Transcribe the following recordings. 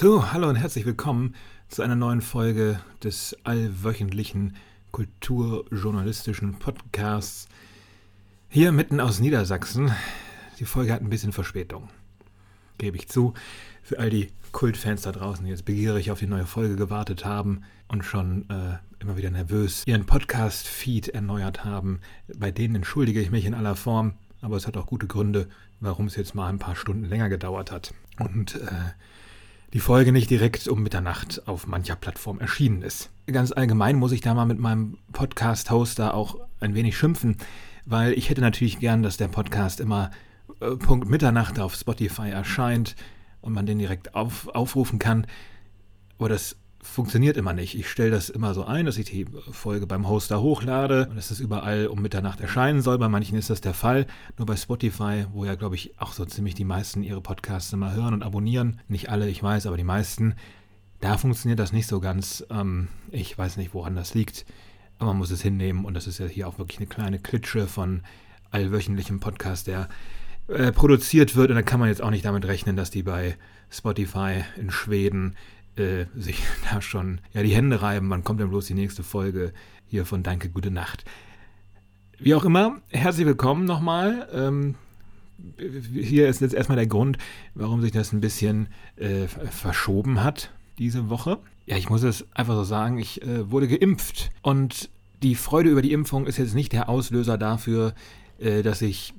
So, hallo und herzlich willkommen zu einer neuen Folge des allwöchentlichen kulturjournalistischen Podcasts hier mitten aus Niedersachsen. Die Folge hat ein bisschen Verspätung, gebe ich zu. Für all die Kultfans da draußen, die jetzt begierig auf die neue Folge gewartet haben und schon äh, immer wieder nervös ihren Podcast-Feed erneuert haben, bei denen entschuldige ich mich in aller Form, aber es hat auch gute Gründe, warum es jetzt mal ein paar Stunden länger gedauert hat. Und äh, die Folge nicht direkt um Mitternacht auf mancher Plattform erschienen ist. Ganz allgemein muss ich da mal mit meinem Podcast-Hoster auch ein wenig schimpfen, weil ich hätte natürlich gern, dass der Podcast immer äh, Punkt Mitternacht auf Spotify erscheint und man den direkt auf, aufrufen kann. Aber das funktioniert immer nicht. Ich stelle das immer so ein, dass ich die Folge beim Hoster hochlade und dass es überall um Mitternacht erscheinen soll. Bei manchen ist das der Fall. Nur bei Spotify, wo ja, glaube ich, auch so ziemlich die meisten ihre Podcasts immer hören und abonnieren. Nicht alle, ich weiß, aber die meisten. Da funktioniert das nicht so ganz. Ähm, ich weiß nicht, woran das liegt. Aber man muss es hinnehmen. Und das ist ja hier auch wirklich eine kleine Klitsche von allwöchentlichem Podcast, der äh, produziert wird. Und da kann man jetzt auch nicht damit rechnen, dass die bei Spotify in Schweden äh, sich da schon ja, die Hände reiben. Wann kommt denn bloß die nächste Folge hier von Danke, gute Nacht? Wie auch immer, herzlich willkommen nochmal. Ähm, hier ist jetzt erstmal der Grund, warum sich das ein bisschen äh, verschoben hat diese Woche. Ja, ich muss es einfach so sagen, ich äh, wurde geimpft und die Freude über die Impfung ist jetzt nicht der Auslöser dafür, äh, dass ich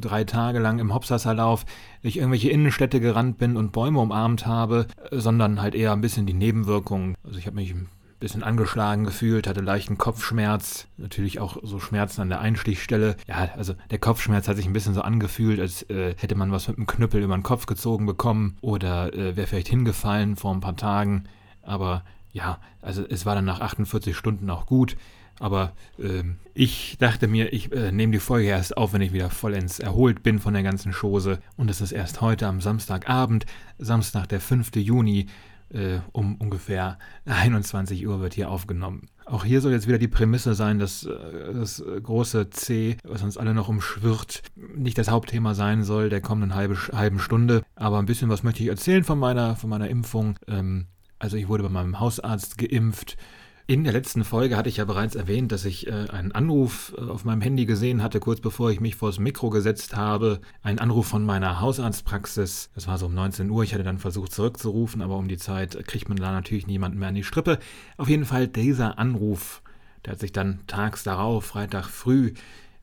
drei Tage lang im Hopsasserlauf durch irgendwelche Innenstädte gerannt bin und Bäume umarmt habe, sondern halt eher ein bisschen die Nebenwirkungen. Also ich habe mich ein bisschen angeschlagen gefühlt, hatte leichten Kopfschmerz, natürlich auch so Schmerzen an der Einstichstelle. Ja, also der Kopfschmerz hat sich ein bisschen so angefühlt, als äh, hätte man was mit einem Knüppel über den Kopf gezogen bekommen oder äh, wäre vielleicht hingefallen vor ein paar Tagen. Aber ja, also es war dann nach 48 Stunden auch gut. Aber äh, ich dachte mir, ich äh, nehme die Folge erst auf, wenn ich wieder vollends erholt bin von der ganzen Chose. Und es ist erst heute am Samstagabend, Samstag, der 5. Juni, äh, um ungefähr 21 Uhr wird hier aufgenommen. Auch hier soll jetzt wieder die Prämisse sein, dass äh, das große C, was uns alle noch umschwirrt, nicht das Hauptthema sein soll der kommenden halbe, halben Stunde. Aber ein bisschen was möchte ich erzählen von meiner, von meiner Impfung. Ähm, also ich wurde bei meinem Hausarzt geimpft. In der letzten Folge hatte ich ja bereits erwähnt, dass ich äh, einen Anruf äh, auf meinem Handy gesehen hatte, kurz bevor ich mich vors Mikro gesetzt habe. Ein Anruf von meiner Hausarztpraxis. Das war so um 19 Uhr. Ich hatte dann versucht zurückzurufen, aber um die Zeit kriegt man da natürlich niemanden mehr an die Strippe. Auf jeden Fall dieser Anruf, der hat sich dann tags darauf, Freitag früh,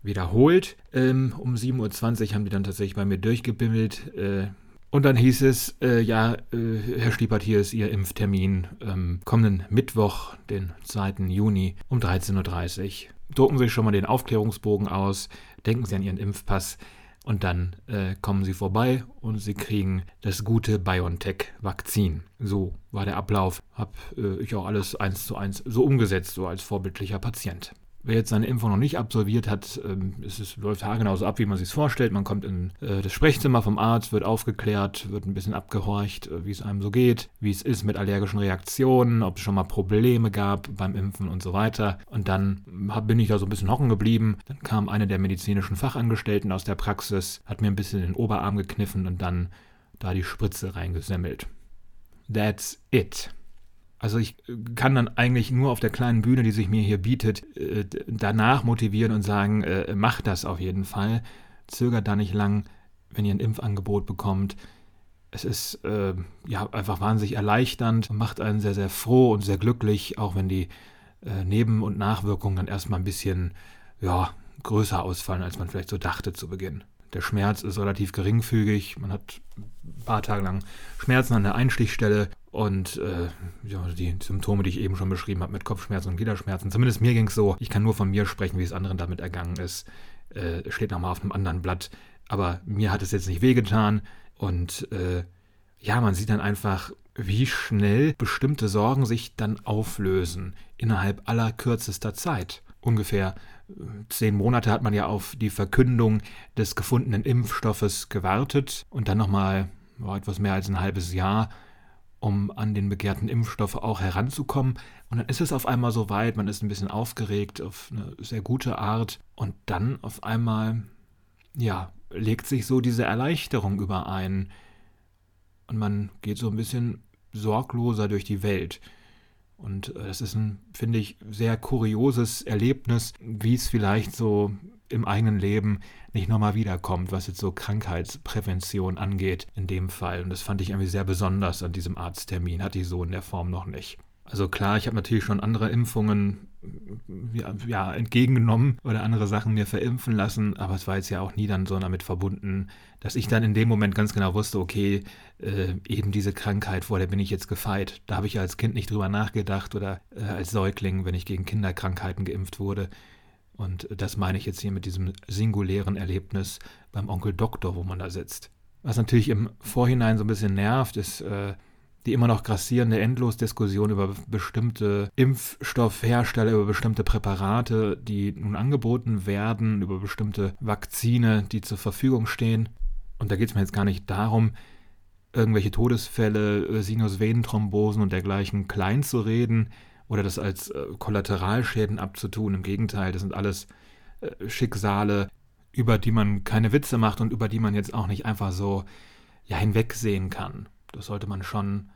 wiederholt. Ähm, um 7.20 Uhr haben die dann tatsächlich bei mir durchgebimmelt. Äh, und dann hieß es, äh, ja, äh, Herr Stiepert, hier ist Ihr Impftermin ähm, kommenden Mittwoch, den 2. Juni um 13.30 Uhr. Drucken Sie schon mal den Aufklärungsbogen aus, denken Sie an Ihren Impfpass und dann äh, kommen Sie vorbei und Sie kriegen das gute BioNTech-Vakzin. So war der Ablauf. Hab äh, ich auch alles eins zu eins so umgesetzt, so als vorbildlicher Patient. Wer jetzt seine Impfung noch nicht absolviert hat, ähm, es ist, läuft haargenauso ab, wie man sich vorstellt. Man kommt in äh, das Sprechzimmer vom Arzt, wird aufgeklärt, wird ein bisschen abgehorcht, äh, wie es einem so geht, wie es ist mit allergischen Reaktionen, ob es schon mal Probleme gab beim Impfen und so weiter. Und dann bin ich da so ein bisschen hocken geblieben. Dann kam eine der medizinischen Fachangestellten aus der Praxis, hat mir ein bisschen den Oberarm gekniffen und dann da die Spritze reingesemmelt. That's it. Also ich äh, kann dann eigentlich nur auf der kleinen Bühne, die sich mir hier bietet, äh, danach motivieren und sagen, äh, macht das auf jeden Fall. Zögert da nicht lang, wenn ihr ein Impfangebot bekommt. Es ist äh, ja einfach wahnsinnig erleichternd und macht einen sehr, sehr froh und sehr glücklich, auch wenn die äh, Neben- und Nachwirkungen dann erstmal ein bisschen ja, größer ausfallen, als man vielleicht so dachte zu Beginn. Der Schmerz ist relativ geringfügig. Man hat ein paar Tage lang Schmerzen an der Einstichstelle und äh, die Symptome, die ich eben schon beschrieben habe, mit Kopfschmerzen und Gliederschmerzen. Zumindest mir ging es so. Ich kann nur von mir sprechen, wie es anderen damit ergangen ist. Äh, steht nochmal auf einem anderen Blatt. Aber mir hat es jetzt nicht wehgetan. Und äh, ja, man sieht dann einfach, wie schnell bestimmte Sorgen sich dann auflösen innerhalb aller kürzester Zeit. Ungefähr zehn Monate hat man ja auf die Verkündung des gefundenen Impfstoffes gewartet und dann nochmal etwas mehr als ein halbes Jahr, um an den begehrten Impfstoff auch heranzukommen. Und dann ist es auf einmal so weit, man ist ein bisschen aufgeregt auf eine sehr gute Art und dann auf einmal, ja, legt sich so diese Erleichterung über ein und man geht so ein bisschen sorgloser durch die Welt. Und äh, das ist ein, finde ich, sehr kurioses Erlebnis, wie es vielleicht so im eigenen Leben nicht nochmal wiederkommt, was jetzt so Krankheitsprävention angeht in dem Fall. Und das fand ich irgendwie sehr besonders an diesem Arzttermin, hatte ich so in der Form noch nicht. Also klar, ich habe natürlich schon andere Impfungen ja, entgegengenommen oder andere Sachen mir verimpfen lassen, aber es war jetzt ja auch nie dann so damit verbunden, dass ich dann in dem Moment ganz genau wusste, okay, äh, eben diese Krankheit, vor der bin ich jetzt gefeit. Da habe ich als Kind nicht drüber nachgedacht oder äh, als Säugling, wenn ich gegen Kinderkrankheiten geimpft wurde. Und das meine ich jetzt hier mit diesem singulären Erlebnis beim Onkel Doktor, wo man da sitzt. Was natürlich im Vorhinein so ein bisschen nervt, ist äh, die immer noch grassierende Endlosdiskussion über bestimmte Impfstoffhersteller, über bestimmte Präparate, die nun angeboten werden, über bestimmte Vakzine, die zur Verfügung stehen. Und da geht es mir jetzt gar nicht darum, irgendwelche Todesfälle, Sinusvenenthrombosen und dergleichen klein zu reden oder das als äh, Kollateralschäden abzutun. Im Gegenteil, das sind alles äh, Schicksale, über die man keine Witze macht und über die man jetzt auch nicht einfach so ja, hinwegsehen kann. Das sollte man schon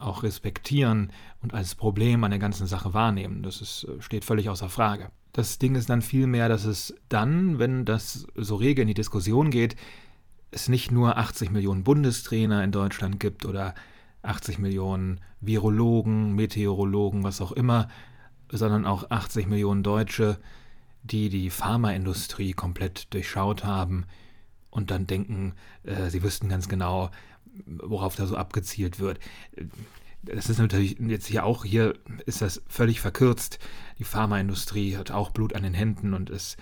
auch respektieren und als Problem an der ganzen Sache wahrnehmen. Das ist, äh, steht völlig außer Frage. Das Ding ist dann vielmehr, dass es dann, wenn das so rege in die Diskussion geht, es nicht nur 80 Millionen Bundestrainer in Deutschland gibt oder 80 Millionen Virologen, Meteorologen, was auch immer, sondern auch 80 Millionen Deutsche, die die Pharmaindustrie komplett durchschaut haben und dann denken, äh, sie wüssten ganz genau, worauf da so abgezielt wird. Das ist natürlich jetzt hier auch, hier ist das völlig verkürzt. Die Pharmaindustrie hat auch Blut an den Händen und ist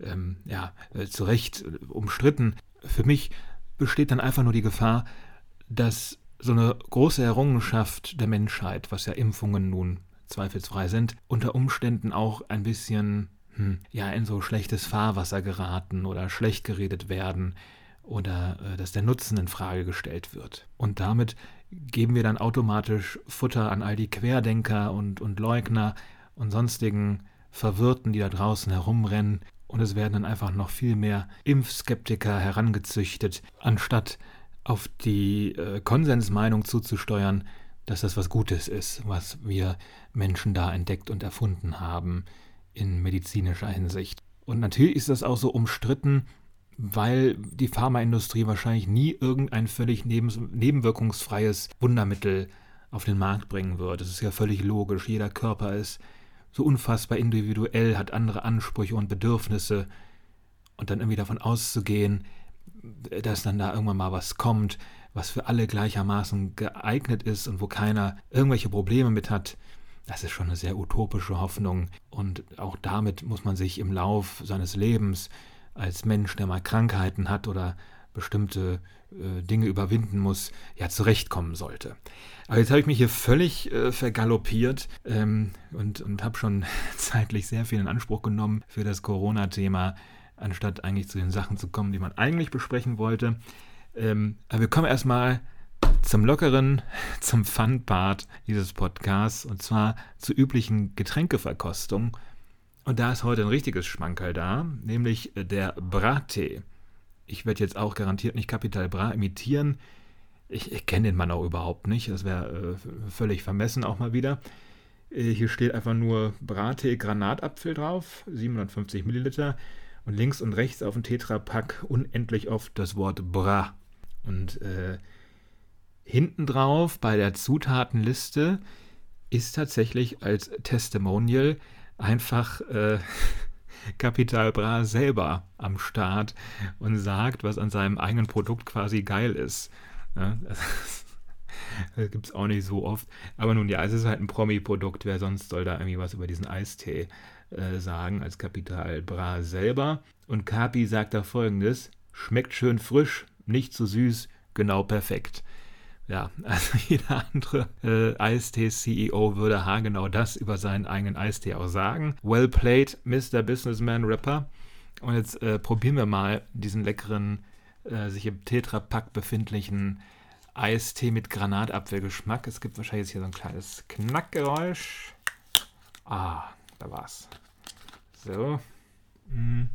ähm, ja, äh, zu Recht umstritten. Für mich besteht dann einfach nur die Gefahr, dass so eine große Errungenschaft der Menschheit, was ja Impfungen nun zweifelsfrei sind, unter Umständen auch ein bisschen hm, ja in so schlechtes Fahrwasser geraten oder schlecht geredet werden oder äh, dass der Nutzen in Frage gestellt wird. Und damit geben wir dann automatisch Futter an all die Querdenker und, und Leugner und sonstigen Verwirrten, die da draußen herumrennen. Und es werden dann einfach noch viel mehr Impfskeptiker herangezüchtet, anstatt auf die äh, Konsensmeinung zuzusteuern, dass das was Gutes ist, was wir Menschen da entdeckt und erfunden haben in medizinischer Hinsicht. Und natürlich ist das auch so umstritten, weil die Pharmaindustrie wahrscheinlich nie irgendein völlig nebenwirkungsfreies Wundermittel auf den Markt bringen wird. Das ist ja völlig logisch. Jeder Körper ist so unfassbar individuell, hat andere Ansprüche und Bedürfnisse. Und dann irgendwie davon auszugehen, dass dann da irgendwann mal was kommt, was für alle gleichermaßen geeignet ist und wo keiner irgendwelche Probleme mit hat, das ist schon eine sehr utopische Hoffnung. Und auch damit muss man sich im Lauf seines Lebens als Mensch, der mal Krankheiten hat oder bestimmte äh, Dinge überwinden muss, ja zurechtkommen sollte. Aber jetzt habe ich mich hier völlig äh, vergaloppiert ähm, und, und habe schon zeitlich sehr viel in Anspruch genommen für das Corona-Thema, anstatt eigentlich zu den Sachen zu kommen, die man eigentlich besprechen wollte. Ähm, aber wir kommen erstmal zum lockeren, zum Fun-Part dieses Podcasts und zwar zur üblichen Getränkeverkostung und da ist heute ein richtiges Schmankerl da, nämlich äh, der Brattee. Ich werde jetzt auch garantiert nicht Capital Bra imitieren. Ich, ich kenne den Mann auch überhaupt nicht. Das wäre äh, völlig vermessen auch mal wieder. Äh, hier steht einfach nur Brattee Granatapfel drauf, 750 Milliliter. Und links und rechts auf dem Tetrapack unendlich oft das Wort Bra. Und äh, hinten drauf bei der Zutatenliste ist tatsächlich als Testimonial einfach äh, Bra selber am Start und sagt, was an seinem eigenen Produkt quasi geil ist. Ja, das, gibt es auch nicht so oft. Aber nun ja, es ist halt ein Promi-Produkt. Wer sonst soll da irgendwie was über diesen Eistee äh, sagen als Capital Bra selber? Und Capi sagt da folgendes: Schmeckt schön frisch, nicht zu süß, genau perfekt. Ja, also jeder andere äh, Eistee-CEO würde haargenau das über seinen eigenen Eistee auch sagen. Well played, Mr. Businessman Rapper. Und jetzt äh, probieren wir mal diesen leckeren, äh, sich im Tetrapack befindlichen Eistee mit Granatapfelgeschmack. Es gibt wahrscheinlich jetzt hier so ein kleines Knackgeräusch. Ah, da war's. So. Mm.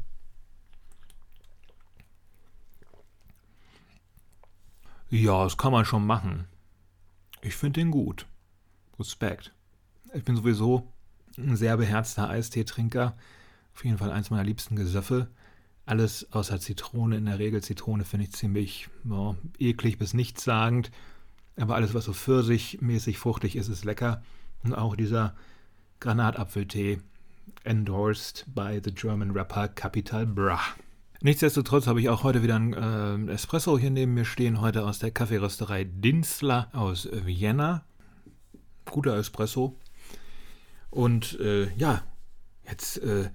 Ja, das kann man schon machen. Ich finde den gut. Respekt. Ich bin sowieso ein sehr beherzter Eisteetrinker. Auf jeden Fall eins meiner liebsten Gesöffe. Alles außer Zitrone. In der Regel Zitrone finde ich ziemlich ja, eklig bis nichtssagend. Aber alles, was so pfirsichmäßig fruchtig ist, ist lecker. Und auch dieser Granatapfeltee, endorsed by the German rapper Capital Bra. Nichtsdestotrotz habe ich auch heute wieder einen äh, Espresso hier neben mir stehen, heute aus der Kaffeerösterei Dinsler aus Vienna. Guter Espresso. Und äh, ja, jetzt äh,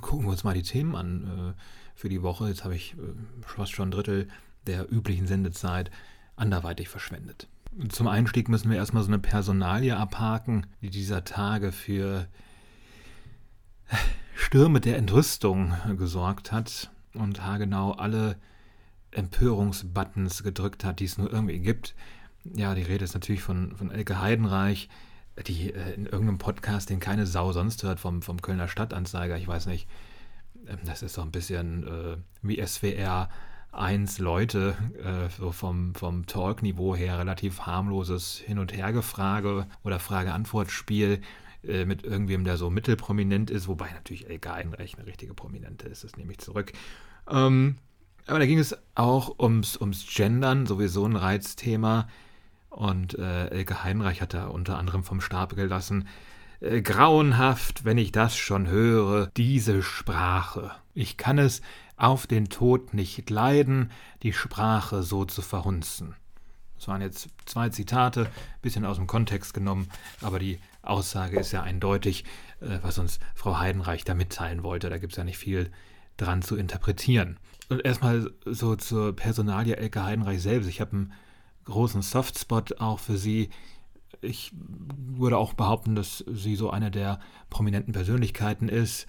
gucken wir uns mal die Themen an äh, für die Woche. Jetzt habe ich äh, fast schon ein Drittel der üblichen Sendezeit anderweitig verschwendet. Zum Einstieg müssen wir erstmal so eine Personalie abhaken, die dieser Tage für Stürme der Entrüstung gesorgt hat und haargenau alle Empörungsbuttons gedrückt hat, die es nur irgendwie gibt. Ja, die Rede ist natürlich von, von Elke Heidenreich, die äh, in irgendeinem Podcast, den keine Sau sonst hört, vom, vom Kölner Stadtanzeiger, ich weiß nicht, ähm, das ist so ein bisschen äh, wie SWR 1 Leute, äh, so vom, vom Talk-Niveau her relativ harmloses Hin- und Hergefrage oder Frage-Antwort-Spiel äh, mit irgendwem, der so mittelprominent ist, wobei natürlich Elke Heidenreich eine richtige Prominente ist, das nehme ich zurück. Ähm, aber da ging es auch ums, ums Gendern, sowieso ein Reizthema. Und äh, Elke Heinreich hat da unter anderem vom Stab gelassen. Äh, grauenhaft, wenn ich das schon höre, diese Sprache. Ich kann es auf den Tod nicht leiden, die Sprache so zu verhunzen. Das waren jetzt zwei Zitate, bisschen aus dem Kontext genommen, aber die Aussage ist ja eindeutig, äh, was uns Frau Heidenreich da mitteilen wollte. Da gibt es ja nicht viel dran zu interpretieren. Und erstmal so zur Personalie Elke Heidenreich selbst. Ich habe einen großen Softspot auch für sie. Ich würde auch behaupten, dass sie so eine der prominenten Persönlichkeiten ist,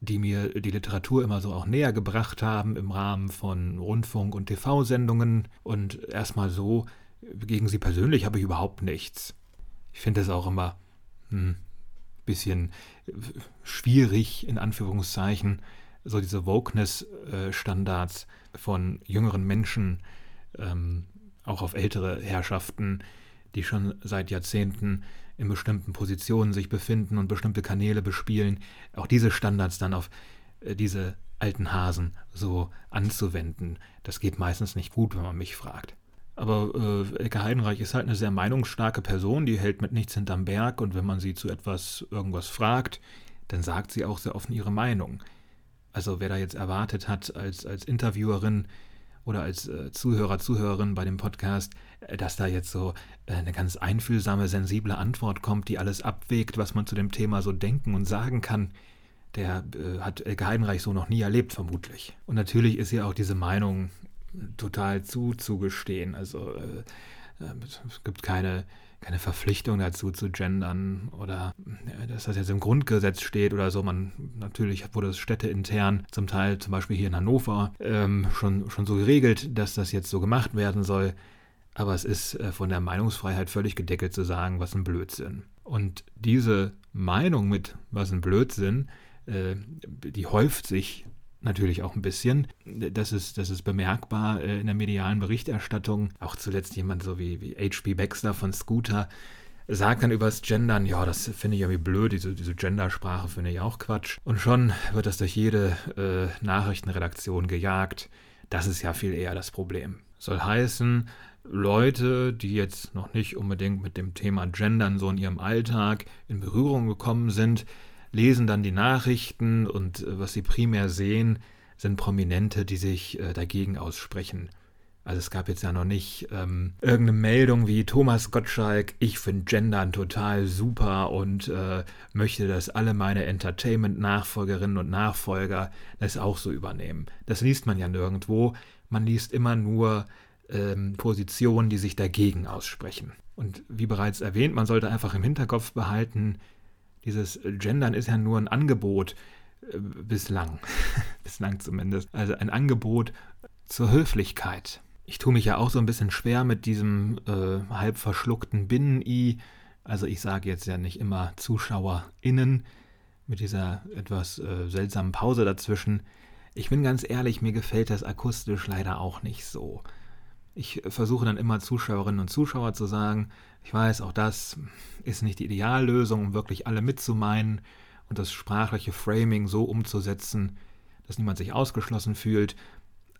die mir die Literatur immer so auch näher gebracht haben im Rahmen von Rundfunk- und TV-Sendungen. Und erstmal so, gegen sie persönlich habe ich überhaupt nichts. Ich finde es auch immer ein hm, bisschen schwierig, in Anführungszeichen, so diese Wokeness-Standards von jüngeren Menschen, ähm, auch auf ältere Herrschaften, die schon seit Jahrzehnten in bestimmten Positionen sich befinden und bestimmte Kanäle bespielen, auch diese Standards dann auf äh, diese alten Hasen so anzuwenden. Das geht meistens nicht gut, wenn man mich fragt. Aber äh, Elke Heidenreich ist halt eine sehr meinungsstarke Person, die hält mit nichts hinterm Berg und wenn man sie zu etwas irgendwas fragt, dann sagt sie auch sehr offen ihre Meinung. Also wer da jetzt erwartet hat, als, als Interviewerin oder als äh, Zuhörer, Zuhörerin bei dem Podcast, äh, dass da jetzt so äh, eine ganz einfühlsame, sensible Antwort kommt, die alles abwägt, was man zu dem Thema so denken und sagen kann, der äh, hat Elke Heidenreich so noch nie erlebt, vermutlich. Und natürlich ist ihr auch diese Meinung total zuzugestehen. Also äh, äh, es gibt keine keine Verpflichtung dazu zu gendern oder dass das jetzt im Grundgesetz steht oder so. Man natürlich wurde es städteintern, zum Teil zum Beispiel hier in Hannover, ähm, schon, schon so geregelt, dass das jetzt so gemacht werden soll. Aber es ist äh, von der Meinungsfreiheit völlig gedeckelt zu sagen, was ein Blödsinn. Und diese Meinung mit was ein Blödsinn, äh, die häuft sich natürlich auch ein bisschen. Das ist, das ist bemerkbar äh, in der medialen Berichterstattung. Auch zuletzt jemand so wie, wie H.P. Baxter von Scooter sagt dann übers Gendern, ja, das finde ich irgendwie blöd, diese, diese Gendersprache finde ich auch Quatsch. Und schon wird das durch jede äh, Nachrichtenredaktion gejagt. Das ist ja viel eher das Problem. Soll heißen, Leute, die jetzt noch nicht unbedingt mit dem Thema Gendern so in ihrem Alltag in Berührung gekommen sind, lesen dann die Nachrichten und äh, was sie primär sehen, sind Prominente, die sich äh, dagegen aussprechen. Also es gab jetzt ja noch nicht ähm, irgendeine Meldung wie Thomas Gottschalk, ich finde Gendern total super und äh, möchte, dass alle meine Entertainment-Nachfolgerinnen und Nachfolger das auch so übernehmen. Das liest man ja nirgendwo. Man liest immer nur ähm, Positionen, die sich dagegen aussprechen. Und wie bereits erwähnt, man sollte einfach im Hinterkopf behalten, dieses Gendern ist ja nur ein Angebot, äh, bislang, bislang zumindest, also ein Angebot zur Höflichkeit. Ich tue mich ja auch so ein bisschen schwer mit diesem äh, halb verschluckten Binnen-I. Also ich sage jetzt ja nicht immer ZuschauerInnen mit dieser etwas äh, seltsamen Pause dazwischen. Ich bin ganz ehrlich, mir gefällt das akustisch leider auch nicht so. Ich versuche dann immer Zuschauerinnen und Zuschauer zu sagen, ich weiß, auch das ist nicht die Ideallösung, um wirklich alle mitzumeinen und das sprachliche Framing so umzusetzen, dass niemand sich ausgeschlossen fühlt.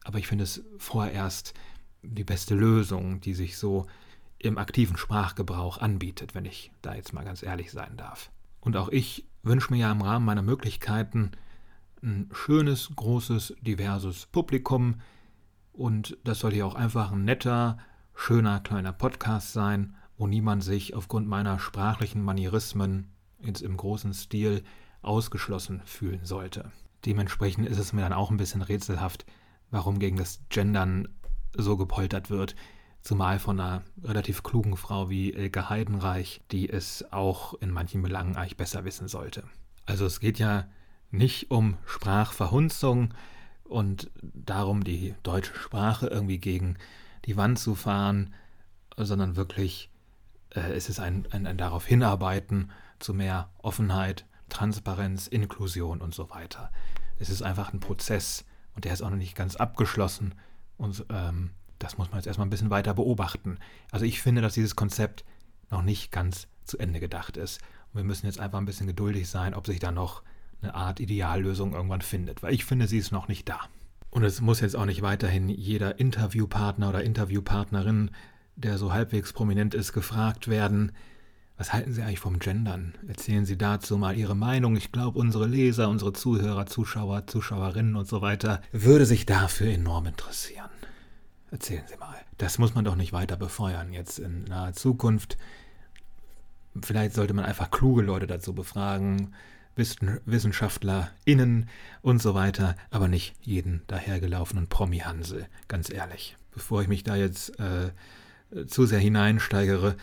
Aber ich finde es vorerst die beste Lösung, die sich so im aktiven Sprachgebrauch anbietet, wenn ich da jetzt mal ganz ehrlich sein darf. Und auch ich wünsche mir ja im Rahmen meiner Möglichkeiten ein schönes, großes, diverses Publikum. Und das soll hier auch einfach ein netter, schöner kleiner Podcast sein, wo niemand sich aufgrund meiner sprachlichen Manierismen ins, im großen Stil ausgeschlossen fühlen sollte. Dementsprechend ist es mir dann auch ein bisschen rätselhaft, warum gegen das Gendern so gepoltert wird, zumal von einer relativ klugen Frau wie Elke Heidenreich, die es auch in manchen Belangen eigentlich besser wissen sollte. Also es geht ja nicht um Sprachverhunzung und darum, die deutsche Sprache irgendwie gegen die Wand zu fahren, sondern wirklich äh, es ist ein, ein, ein darauf hinarbeiten zu mehr Offenheit, Transparenz, Inklusion und so weiter. Es ist einfach ein Prozess und der ist auch noch nicht ganz abgeschlossen und ähm, das muss man jetzt erstmal ein bisschen weiter beobachten. Also ich finde, dass dieses Konzept noch nicht ganz zu Ende gedacht ist. Und wir müssen jetzt einfach ein bisschen geduldig sein, ob sich da noch eine Art Ideallösung irgendwann findet, weil ich finde, sie ist noch nicht da. Und es muss jetzt auch nicht weiterhin jeder Interviewpartner oder Interviewpartnerin, der so halbwegs prominent ist, gefragt werden, was halten Sie eigentlich vom Gendern? Erzählen Sie dazu mal Ihre Meinung. Ich glaube, unsere Leser, unsere Zuhörer, Zuschauer, Zuschauerinnen und so weiter würde sich dafür enorm interessieren. Erzählen Sie mal. Das muss man doch nicht weiter befeuern jetzt in naher Zukunft. Vielleicht sollte man einfach kluge Leute dazu befragen, WissenschaftlerInnen und so weiter, aber nicht jeden dahergelaufenen Promi-Hansel, ganz ehrlich. Bevor ich mich da jetzt äh, zu sehr hineinsteigere,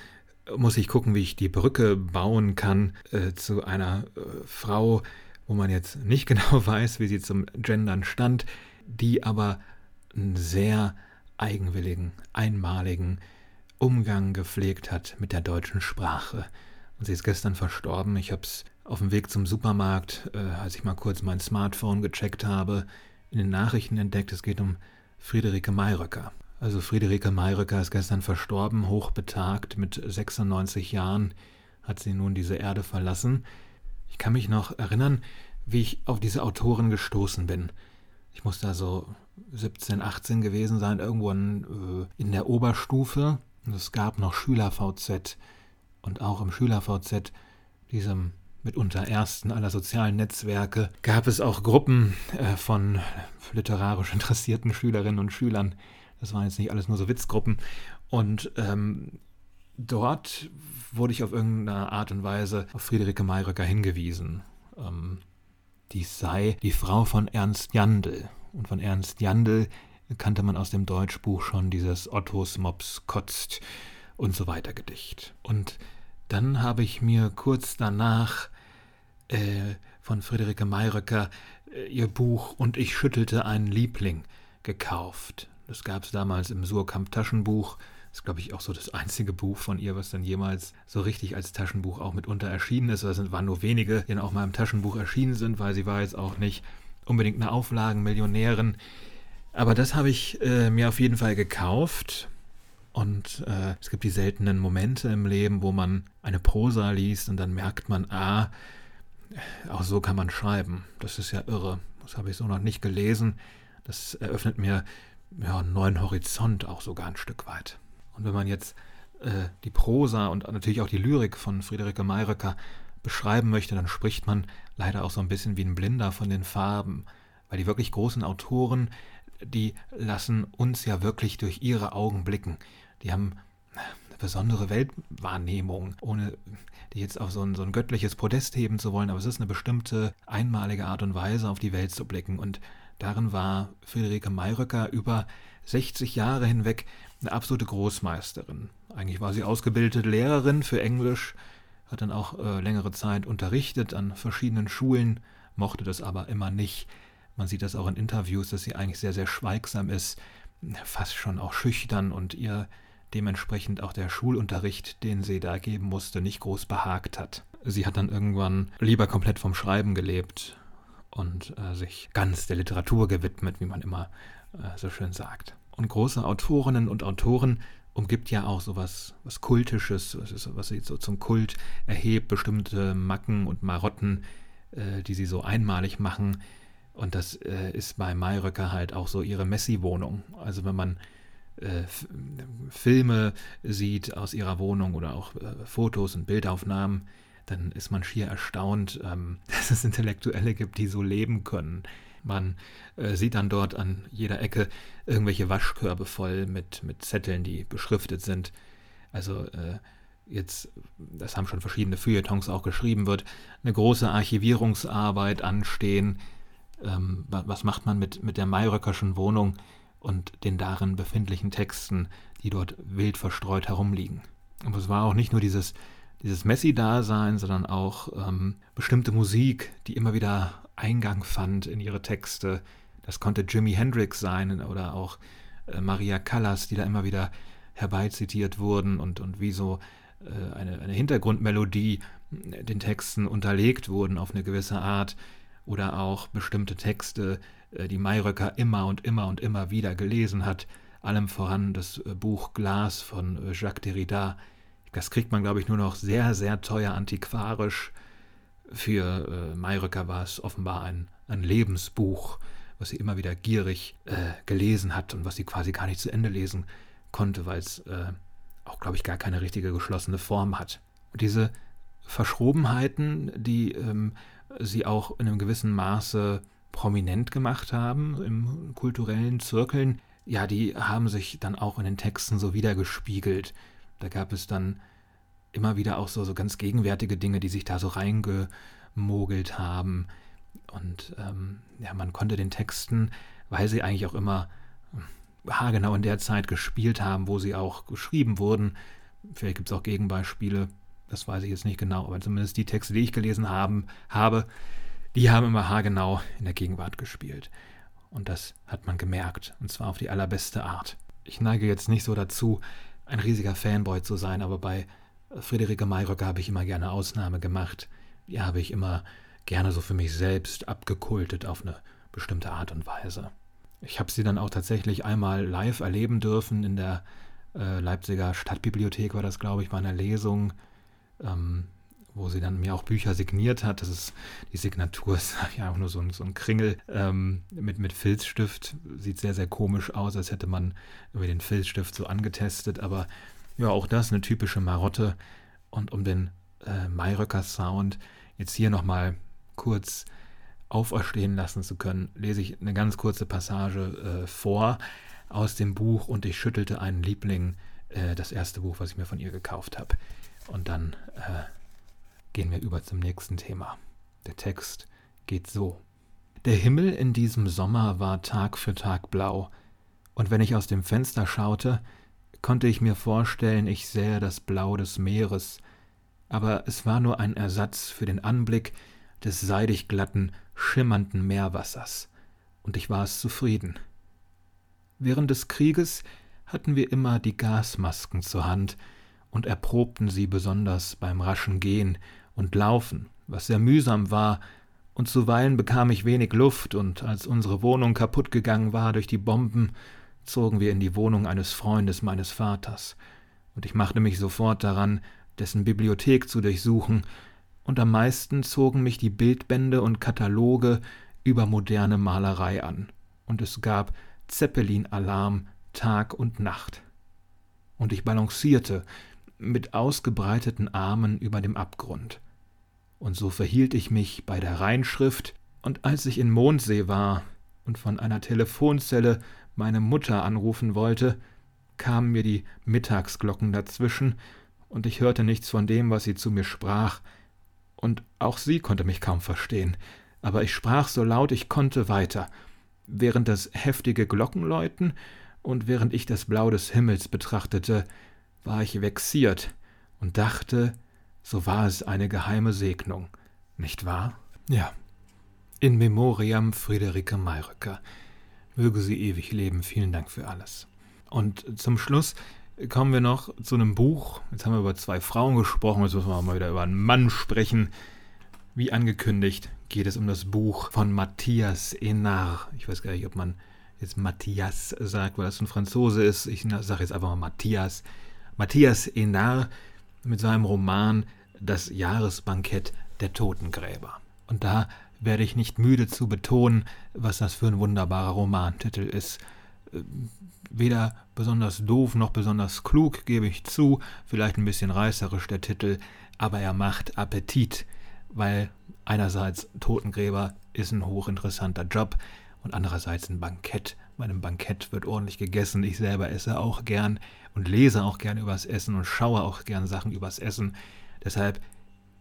muss ich gucken, wie ich die Brücke bauen kann äh, zu einer äh, Frau, wo man jetzt nicht genau weiß, wie sie zum Gendern stand, die aber einen sehr eigenwilligen, einmaligen Umgang gepflegt hat mit der deutschen Sprache. Und sie ist gestern verstorben. Ich habe es auf dem Weg zum Supermarkt, äh, als ich mal kurz mein Smartphone gecheckt habe, in den Nachrichten entdeckt, es geht um Friederike Mayröcker. Also Friederike Mayröcker ist gestern verstorben, hochbetagt, mit 96 Jahren hat sie nun diese Erde verlassen. Ich kann mich noch erinnern, wie ich auf diese Autorin gestoßen bin. Ich muss da so 17, 18 gewesen sein, irgendwo in, äh, in der Oberstufe. Und es gab noch Schüler-VZ. Und auch im Schüler-VZ, diesem mitunter ersten aller sozialen Netzwerke, gab es auch Gruppen äh, von literarisch interessierten Schülerinnen und Schülern. Das waren jetzt nicht alles nur so Witzgruppen. Und ähm, dort wurde ich auf irgendeine Art und Weise auf Friederike Mayröcker hingewiesen. Ähm, dies sei die Frau von Ernst Jandl. Und von Ernst Jandl kannte man aus dem Deutschbuch schon dieses Ottos Mops kotzt und so weiter Gedicht. Und dann habe ich mir kurz danach äh, von Friederike Mayröcker äh, ihr Buch Und ich schüttelte einen Liebling gekauft. Das gab es damals im Surkamp Taschenbuch. Das ist, glaube ich, auch so das einzige Buch von ihr, was dann jemals so richtig als Taschenbuch auch mitunter erschienen ist. Es waren nur wenige, die dann auch mal im Taschenbuch erschienen sind, weil sie war jetzt auch nicht unbedingt eine Auflagenmillionärin. Aber das habe ich äh, mir auf jeden Fall gekauft. Und äh, es gibt die seltenen Momente im Leben, wo man eine Prosa liest und dann merkt man, ah, auch so kann man schreiben. Das ist ja irre. Das habe ich so noch nicht gelesen. Das eröffnet mir ja, einen neuen Horizont auch sogar ein Stück weit. Und wenn man jetzt äh, die Prosa und natürlich auch die Lyrik von Friederike Mayröcker beschreiben möchte, dann spricht man leider auch so ein bisschen wie ein Blinder von den Farben, weil die wirklich großen Autoren, die lassen uns ja wirklich durch ihre Augen blicken. Die haben eine besondere Weltwahrnehmung, ohne die jetzt auf so ein, so ein göttliches Podest heben zu wollen, aber es ist eine bestimmte einmalige Art und Weise, auf die Welt zu blicken. Und Darin war Friederike Mayröcker über 60 Jahre hinweg eine absolute Großmeisterin. Eigentlich war sie ausgebildete Lehrerin für Englisch, hat dann auch äh, längere Zeit unterrichtet an verschiedenen Schulen, mochte das aber immer nicht. Man sieht das auch in Interviews, dass sie eigentlich sehr, sehr schweigsam ist, fast schon auch schüchtern und ihr dementsprechend auch der Schulunterricht, den sie da geben musste, nicht groß behagt hat. Sie hat dann irgendwann lieber komplett vom Schreiben gelebt und äh, sich ganz der Literatur gewidmet, wie man immer äh, so schön sagt. Und große Autorinnen und Autoren umgibt ja auch sowas was Kultisches, was, was sie so zum Kult erhebt, bestimmte Macken und Marotten, äh, die sie so einmalig machen. Und das äh, ist bei Mayröcker halt auch so ihre Messi-Wohnung. Also wenn man äh, Filme sieht aus ihrer Wohnung oder auch äh, Fotos und Bildaufnahmen, dann ist man schier erstaunt, ähm, dass es Intellektuelle gibt, die so leben können. Man äh, sieht dann dort an jeder Ecke irgendwelche Waschkörbe voll mit, mit Zetteln, die beschriftet sind. Also äh, jetzt, das haben schon verschiedene Feuilletons auch geschrieben wird, eine große Archivierungsarbeit anstehen. Ähm, was macht man mit, mit der Mayröckerschen Wohnung und den darin befindlichen Texten, die dort wild verstreut herumliegen? Und es war auch nicht nur dieses, dieses Messi-Dasein, sondern auch ähm, bestimmte Musik, die immer wieder Eingang fand in ihre Texte. Das konnte Jimi Hendrix sein oder auch äh, Maria Callas, die da immer wieder herbeizitiert wurden und, und wie so äh, eine, eine Hintergrundmelodie äh, den Texten unterlegt wurden auf eine gewisse Art. Oder auch bestimmte Texte, äh, die Mayröcker immer und immer und immer wieder gelesen hat. Allem voran das äh, Buch Glas von äh, Jacques Derrida. Das kriegt man, glaube ich, nur noch sehr, sehr teuer antiquarisch für Mayröcker war es offenbar ein, ein Lebensbuch, was sie immer wieder gierig äh, gelesen hat und was sie quasi gar nicht zu Ende lesen konnte, weil es äh, auch, glaube ich, gar keine richtige geschlossene Form hat. Und diese Verschrobenheiten, die ähm, sie auch in einem gewissen Maße prominent gemacht haben im kulturellen Zirkeln, ja, die haben sich dann auch in den Texten so wiedergespiegelt. Da gab es dann immer wieder auch so, so ganz gegenwärtige Dinge, die sich da so reingemogelt haben. Und ähm, ja, man konnte den Texten, weil sie eigentlich auch immer haargenau in der Zeit gespielt haben, wo sie auch geschrieben wurden, vielleicht gibt es auch Gegenbeispiele, das weiß ich jetzt nicht genau, aber zumindest die Texte, die ich gelesen haben, habe, die haben immer haargenau in der Gegenwart gespielt. Und das hat man gemerkt, und zwar auf die allerbeste Art. Ich neige jetzt nicht so dazu, ein riesiger Fanboy zu sein, aber bei Friederike Mayröcker habe ich immer gerne Ausnahme gemacht. Die habe ich immer gerne so für mich selbst abgekultet auf eine bestimmte Art und Weise. Ich habe sie dann auch tatsächlich einmal live erleben dürfen in der äh, Leipziger Stadtbibliothek, war das, glaube ich, bei einer Lesung, ähm, wo sie dann mir auch Bücher signiert hat. Das ist, die Signatur ist ja auch nur so ein, so ein Kringel ähm, mit, mit Filzstift. Sieht sehr, sehr komisch aus, als hätte man über den Filzstift so angetestet, aber ja, auch das eine typische Marotte. Und um den äh, Mayröcker Sound jetzt hier nochmal kurz auferstehen lassen zu können, lese ich eine ganz kurze Passage äh, vor aus dem Buch und ich schüttelte einen Liebling, äh, das erste Buch, was ich mir von ihr gekauft habe. Und dann äh, gehen wir über zum nächsten Thema. Der Text geht so. Der Himmel in diesem Sommer war Tag für Tag blau, und wenn ich aus dem Fenster schaute, konnte ich mir vorstellen, ich sähe das Blau des Meeres, aber es war nur ein Ersatz für den Anblick des seidig glatten, schimmernden Meerwassers, und ich war es zufrieden. Während des Krieges hatten wir immer die Gasmasken zur Hand und erprobten sie besonders beim raschen Gehen und Laufen, was sehr mühsam war, und zuweilen bekam ich wenig Luft, und als unsere Wohnung kaputt gegangen war durch die Bomben, zogen wir in die Wohnung eines Freundes meines Vaters, und ich machte mich sofort daran, dessen Bibliothek zu durchsuchen, und am meisten zogen mich die Bildbände und Kataloge über moderne Malerei an, und es gab Zeppelin-Alarm Tag und Nacht. Und ich balancierte mit ausgebreiteten Armen über dem Abgrund. Und so verhielt ich mich bei der Reinschrift, und als ich in Mondsee war und von einer Telefonzelle meine Mutter anrufen wollte, kamen mir die Mittagsglocken dazwischen, und ich hörte nichts von dem, was sie zu mir sprach, und auch sie konnte mich kaum verstehen, aber ich sprach so laut ich konnte weiter, während das heftige Glockenläuten und während ich das Blau des Himmels betrachtete, war ich vexiert und dachte, so war es eine geheime Segnung, nicht wahr? Ja. In Memoriam Friederike Mayröcker. Möge sie ewig leben. Vielen Dank für alles. Und zum Schluss kommen wir noch zu einem Buch. Jetzt haben wir über zwei Frauen gesprochen, jetzt müssen wir mal wieder über einen Mann sprechen. Wie angekündigt geht es um das Buch von Matthias Enar. Ich weiß gar nicht, ob man jetzt Matthias sagt, weil das ein Franzose ist. Ich sage jetzt einfach mal Matthias. Matthias Enard mit seinem Roman Das Jahresbankett der Totengräber. Und da werde ich nicht müde zu betonen, was das für ein wunderbarer Romantitel ist. Weder besonders doof noch besonders klug, gebe ich zu, vielleicht ein bisschen reißerisch der Titel, aber er macht Appetit, weil einerseits Totengräber ist ein hochinteressanter Job und andererseits ein Bankett. Bei einem Bankett wird ordentlich gegessen. Ich selber esse auch gern und lese auch gern übers Essen und schaue auch gern Sachen übers Essen. Deshalb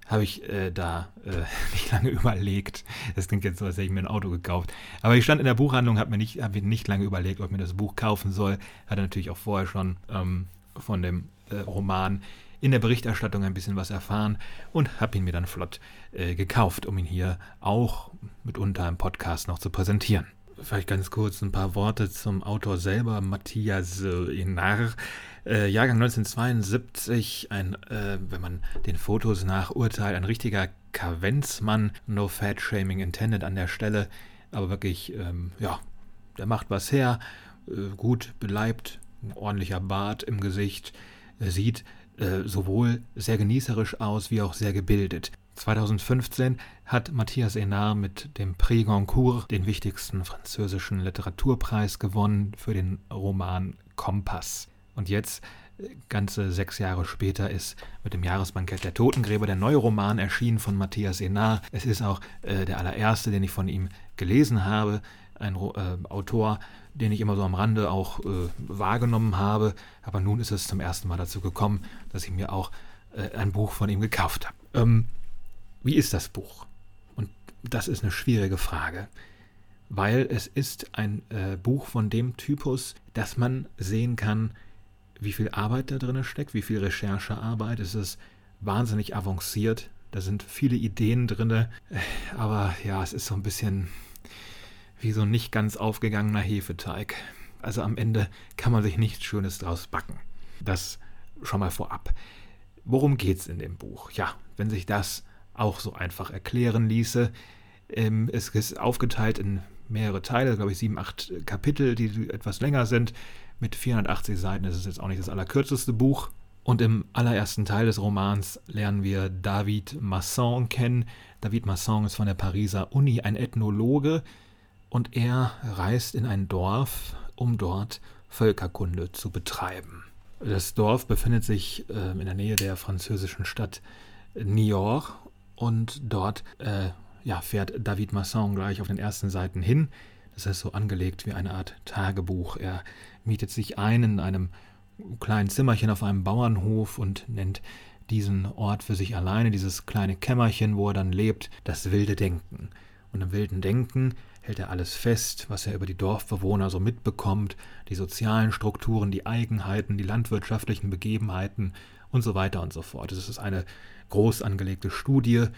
habe ich äh, da äh, nicht lange überlegt. Das klingt jetzt so, als hätte ich mir ein Auto gekauft. Aber ich stand in der Buchhandlung, habe mir, nicht, hab mir nicht lange überlegt, ob ich mir das Buch kaufen soll. Hatte natürlich auch vorher schon ähm, von dem äh, Roman in der Berichterstattung ein bisschen was erfahren und habe ihn mir dann flott äh, gekauft, um ihn hier auch mitunter im Podcast noch zu präsentieren. Vielleicht ganz kurz ein paar Worte zum Autor selber, Matthias Enar. Äh, Jahrgang 1972, ein, äh, wenn man den Fotos nach urteilt, ein richtiger Kavenzmann, no fat shaming intended an der Stelle, aber wirklich, ähm, ja, der macht was her, äh, gut beleibt, ordentlicher Bart im Gesicht, sieht äh, sowohl sehr genießerisch aus wie auch sehr gebildet. 2015 hat Matthias Enard mit dem Prix Goncourt den wichtigsten französischen Literaturpreis gewonnen für den Roman Kompass. Und jetzt, äh, ganze sechs Jahre später, ist mit dem Jahresbankett der Totengräber der neue Roman erschienen von Matthias Enard. Es ist auch äh, der allererste, den ich von ihm gelesen habe. Ein äh, Autor, den ich immer so am Rande auch äh, wahrgenommen habe. Aber nun ist es zum ersten Mal dazu gekommen, dass ich mir auch äh, ein Buch von ihm gekauft habe. Ähm, wie ist das Buch? Und das ist eine schwierige Frage, weil es ist ein äh, Buch von dem Typus, dass man sehen kann, wie viel Arbeit da drin steckt, wie viel Recherchearbeit. Es ist wahnsinnig avanciert. Da sind viele Ideen drin, äh, aber ja, es ist so ein bisschen wie so ein nicht ganz aufgegangener Hefeteig. Also am Ende kann man sich nichts Schönes draus backen. Das schon mal vorab. Worum geht's in dem Buch? Ja, wenn sich das auch so einfach erklären ließe. Ähm, es ist aufgeteilt in mehrere Teile, glaube ich, sieben, acht Kapitel, die etwas länger sind. Mit 480 Seiten ist es jetzt auch nicht das allerkürzeste Buch. Und im allerersten Teil des Romans lernen wir David Masson kennen. David Masson ist von der Pariser Uni ein Ethnologe und er reist in ein Dorf, um dort Völkerkunde zu betreiben. Das Dorf befindet sich äh, in der Nähe der französischen Stadt Niort und dort äh, ja, fährt David Masson gleich auf den ersten Seiten hin. Das ist so angelegt wie eine Art Tagebuch. Er mietet sich ein in einem kleinen Zimmerchen auf einem Bauernhof und nennt diesen Ort für sich alleine, dieses kleine Kämmerchen, wo er dann lebt, das wilde Denken. Und im wilden Denken hält er alles fest, was er über die Dorfbewohner so mitbekommt, die sozialen Strukturen, die Eigenheiten, die landwirtschaftlichen Begebenheiten und so weiter und so fort. Es ist eine groß angelegte Studie.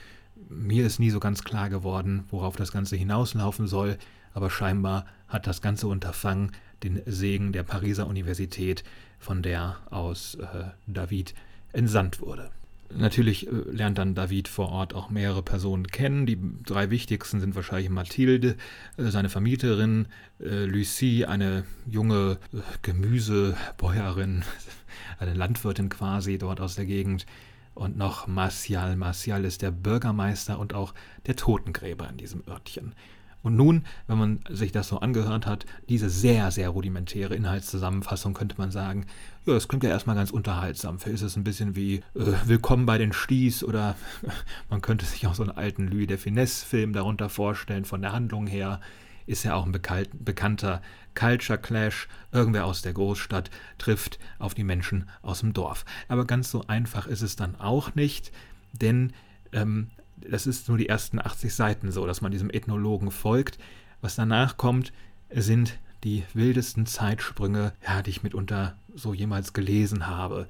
Mir ist nie so ganz klar geworden, worauf das Ganze hinauslaufen soll, aber scheinbar hat das ganze Unterfangen den Segen der Pariser Universität, von der aus äh, David entsandt wurde. Natürlich äh, lernt dann David vor Ort auch mehrere Personen kennen. Die drei wichtigsten sind wahrscheinlich Mathilde, äh, seine Vermieterin, äh, Lucie, eine junge Gemüsebäuerin, eine Landwirtin quasi dort aus der Gegend, und noch Martial. Martial ist der Bürgermeister und auch der Totengräber in diesem Örtchen. Und nun, wenn man sich das so angehört hat, diese sehr, sehr rudimentäre Inhaltszusammenfassung, könnte man sagen, ja, das klingt ja erstmal ganz unterhaltsam. Vielleicht ist es ein bisschen wie äh, Willkommen bei den Sties oder man könnte sich auch so einen alten Louis de Finesse-Film darunter vorstellen, von der Handlung her ist ja auch ein bekannter Culture Clash. Irgendwer aus der Großstadt trifft auf die Menschen aus dem Dorf. Aber ganz so einfach ist es dann auch nicht, denn ähm, das ist nur die ersten 80 Seiten so, dass man diesem Ethnologen folgt. Was danach kommt, sind die wildesten Zeitsprünge, ja, die ich mitunter so jemals gelesen habe.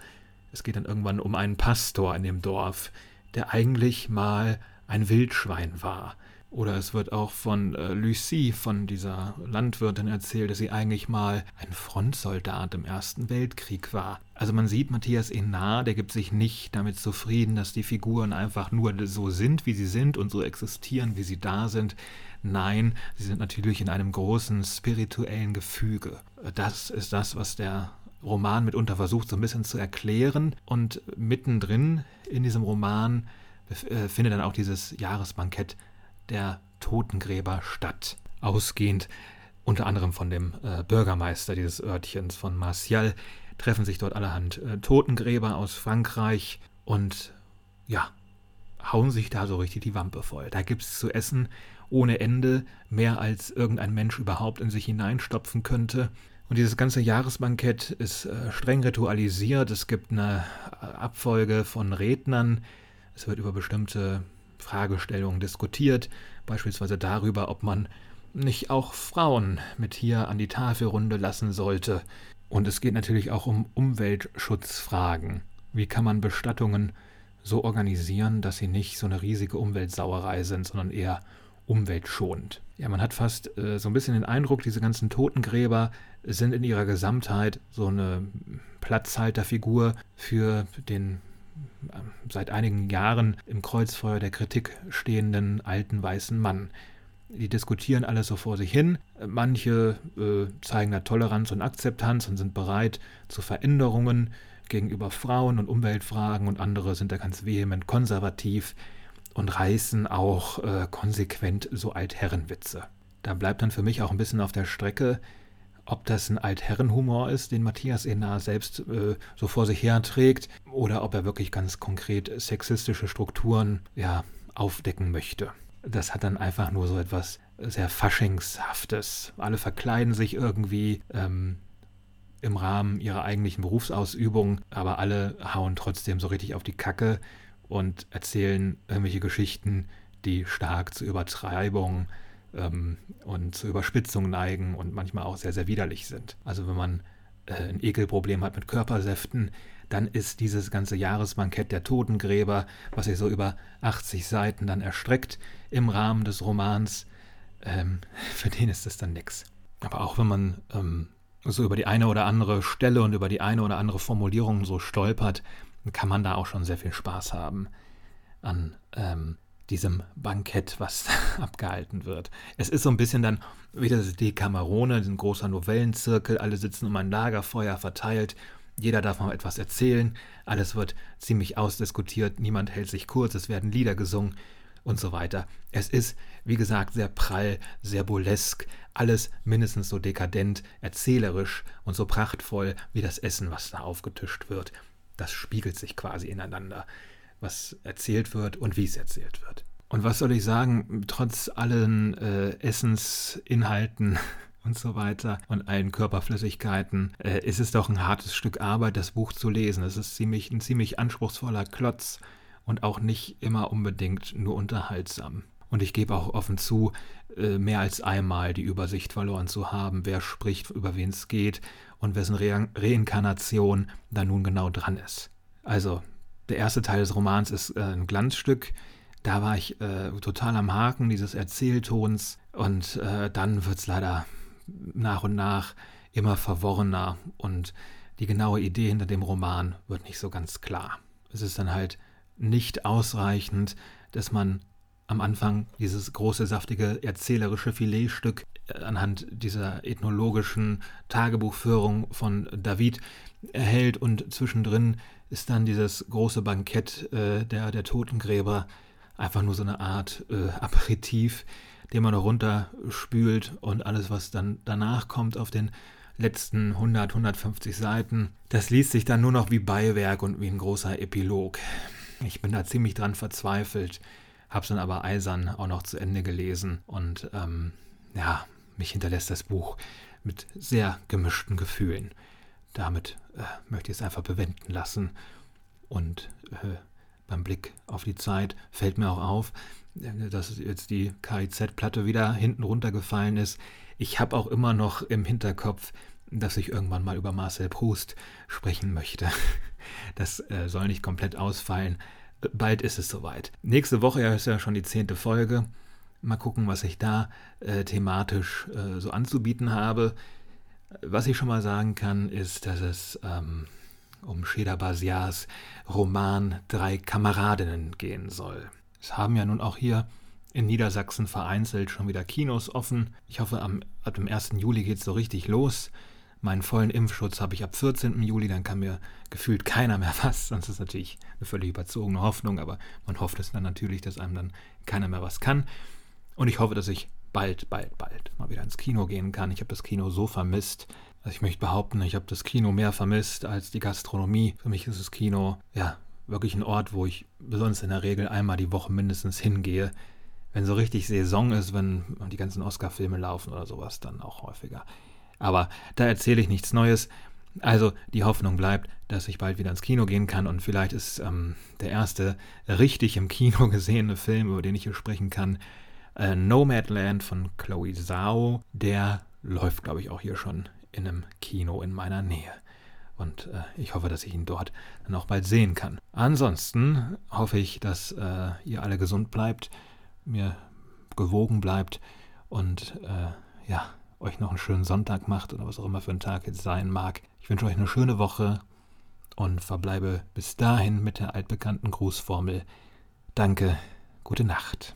Es geht dann irgendwann um einen Pastor in dem Dorf, der eigentlich mal ein Wildschwein war. Oder es wird auch von äh, Lucie, von dieser Landwirtin erzählt, dass sie eigentlich mal ein Frontsoldat im Ersten Weltkrieg war. Also man sieht Matthias Enar, der gibt sich nicht damit zufrieden, dass die Figuren einfach nur so sind, wie sie sind und so existieren, wie sie da sind. Nein, sie sind natürlich in einem großen spirituellen Gefüge. Das ist das, was der Roman mitunter versucht so ein bisschen zu erklären. Und mittendrin in diesem Roman äh, findet dann auch dieses Jahresbankett der Totengräber statt. Ausgehend unter anderem von dem äh, Bürgermeister dieses Örtchens von Martial treffen sich dort allerhand äh, Totengräber aus Frankreich und ja, hauen sich da so richtig die Wampe voll. Da gibt es zu essen ohne Ende, mehr als irgendein Mensch überhaupt in sich hineinstopfen könnte. Und dieses ganze Jahresbankett ist äh, streng ritualisiert. Es gibt eine äh, Abfolge von Rednern. Es wird über bestimmte Fragestellungen diskutiert, beispielsweise darüber, ob man nicht auch Frauen mit hier an die Tafelrunde lassen sollte. Und es geht natürlich auch um Umweltschutzfragen. Wie kann man Bestattungen so organisieren, dass sie nicht so eine riesige Umweltsauerei sind, sondern eher umweltschonend? Ja, man hat fast äh, so ein bisschen den Eindruck, diese ganzen Totengräber sind in ihrer Gesamtheit so eine Platzhalterfigur für den seit einigen Jahren im Kreuzfeuer der Kritik stehenden alten weißen Mann. Die diskutieren alles so vor sich hin. Manche äh, zeigen da Toleranz und Akzeptanz und sind bereit zu Veränderungen gegenüber Frauen und Umweltfragen und andere sind da ganz vehement konservativ und reißen auch äh, konsequent so Altherrenwitze. Da bleibt dann für mich auch ein bisschen auf der Strecke, ob das ein Altherrenhumor ist, den Matthias Enar selbst äh, so vor sich herträgt, oder ob er wirklich ganz konkret sexistische Strukturen ja, aufdecken möchte. Das hat dann einfach nur so etwas sehr Faschingshaftes. Alle verkleiden sich irgendwie ähm, im Rahmen ihrer eigentlichen Berufsausübung, aber alle hauen trotzdem so richtig auf die Kacke und erzählen irgendwelche Geschichten, die stark zur Übertreibung ähm, und zur Überspitzung neigen und manchmal auch sehr, sehr widerlich sind. Also wenn man äh, ein Ekelproblem hat mit Körpersäften, dann ist dieses ganze Jahresbankett der Totengräber, was sich so über 80 Seiten dann erstreckt im Rahmen des Romans, ähm, für den ist das dann nix. Aber auch wenn man ähm, so über die eine oder andere Stelle und über die eine oder andere Formulierung so stolpert, kann man da auch schon sehr viel Spaß haben an ähm, diesem Bankett, was abgehalten wird. Es ist so ein bisschen dann wieder das Dekamerone, ein großer Novellenzirkel, alle sitzen um ein Lagerfeuer verteilt, jeder darf mal etwas erzählen, alles wird ziemlich ausdiskutiert, niemand hält sich kurz, es werden Lieder gesungen und so weiter. Es ist, wie gesagt, sehr prall, sehr burlesk, alles mindestens so dekadent, erzählerisch und so prachtvoll wie das Essen, was da aufgetischt wird. Das spiegelt sich quasi ineinander was erzählt wird und wie es erzählt wird. Und was soll ich sagen, trotz allen äh, Essensinhalten und so weiter und allen Körperflüssigkeiten, äh, ist es doch ein hartes Stück Arbeit, das Buch zu lesen. Es ist ziemlich, ein ziemlich anspruchsvoller Klotz und auch nicht immer unbedingt nur unterhaltsam. Und ich gebe auch offen zu, äh, mehr als einmal die Übersicht verloren zu haben, wer spricht, über wen es geht und wessen Re Reinkarnation da nun genau dran ist. Also, der erste Teil des Romans ist äh, ein Glanzstück. Da war ich äh, total am Haken dieses Erzähltons und äh, dann wird es leider nach und nach immer verworrener und die genaue Idee hinter dem Roman wird nicht so ganz klar. Es ist dann halt nicht ausreichend, dass man am Anfang dieses große, saftige, erzählerische Filetstück äh, anhand dieser ethnologischen Tagebuchführung von David erhält und zwischendrin ist dann dieses große Bankett äh, der, der Totengräber einfach nur so eine Art äh, Aperitif, den man noch runterspült und alles, was dann danach kommt auf den letzten 100, 150 Seiten, das liest sich dann nur noch wie Beiwerk und wie ein großer Epilog. Ich bin da ziemlich dran verzweifelt, hab's dann aber eisern auch noch zu Ende gelesen und ähm, ja, mich hinterlässt das Buch mit sehr gemischten Gefühlen damit äh, möchte ich es einfach bewenden lassen. Und äh, beim Blick auf die Zeit fällt mir auch auf, äh, dass jetzt die KIZ-Platte wieder hinten runtergefallen ist. Ich habe auch immer noch im Hinterkopf, dass ich irgendwann mal über Marcel Proust sprechen möchte. Das äh, soll nicht komplett ausfallen. Bald ist es soweit. Nächste Woche ist ja schon die zehnte Folge. Mal gucken, was ich da äh, thematisch äh, so anzubieten habe. Was ich schon mal sagen kann, ist, dass es ähm, um Sheda Basiars Roman Drei Kameradinnen gehen soll. Es haben ja nun auch hier in Niedersachsen vereinzelt schon wieder Kinos offen. Ich hoffe, am, ab dem 1. Juli geht es so richtig los. Meinen vollen Impfschutz habe ich ab 14. Juli, dann kann mir gefühlt keiner mehr was. Sonst ist natürlich eine völlig überzogene Hoffnung, aber man hofft es dann natürlich, dass einem dann keiner mehr was kann. Und ich hoffe, dass ich bald, bald, bald mal wieder ins Kino gehen kann. Ich habe das Kino so vermisst. Also ich möchte behaupten, ich habe das Kino mehr vermisst als die Gastronomie. Für mich ist das Kino ja wirklich ein Ort, wo ich besonders in der Regel einmal die Woche mindestens hingehe. Wenn so richtig Saison ist, wenn die ganzen Oscar-Filme laufen oder sowas, dann auch häufiger. Aber da erzähle ich nichts Neues. Also die Hoffnung bleibt, dass ich bald wieder ins Kino gehen kann und vielleicht ist ähm, der erste richtig im Kino gesehene Film, über den ich hier sprechen kann, äh, Nomadland von Chloe Zhao. Der läuft, glaube ich, auch hier schon in einem Kino in meiner Nähe. Und äh, ich hoffe, dass ich ihn dort dann auch bald sehen kann. Ansonsten hoffe ich, dass äh, ihr alle gesund bleibt, mir gewogen bleibt und äh, ja, euch noch einen schönen Sonntag macht oder was auch immer für ein Tag jetzt sein mag. Ich wünsche euch eine schöne Woche und verbleibe bis dahin mit der altbekannten Grußformel. Danke, gute Nacht.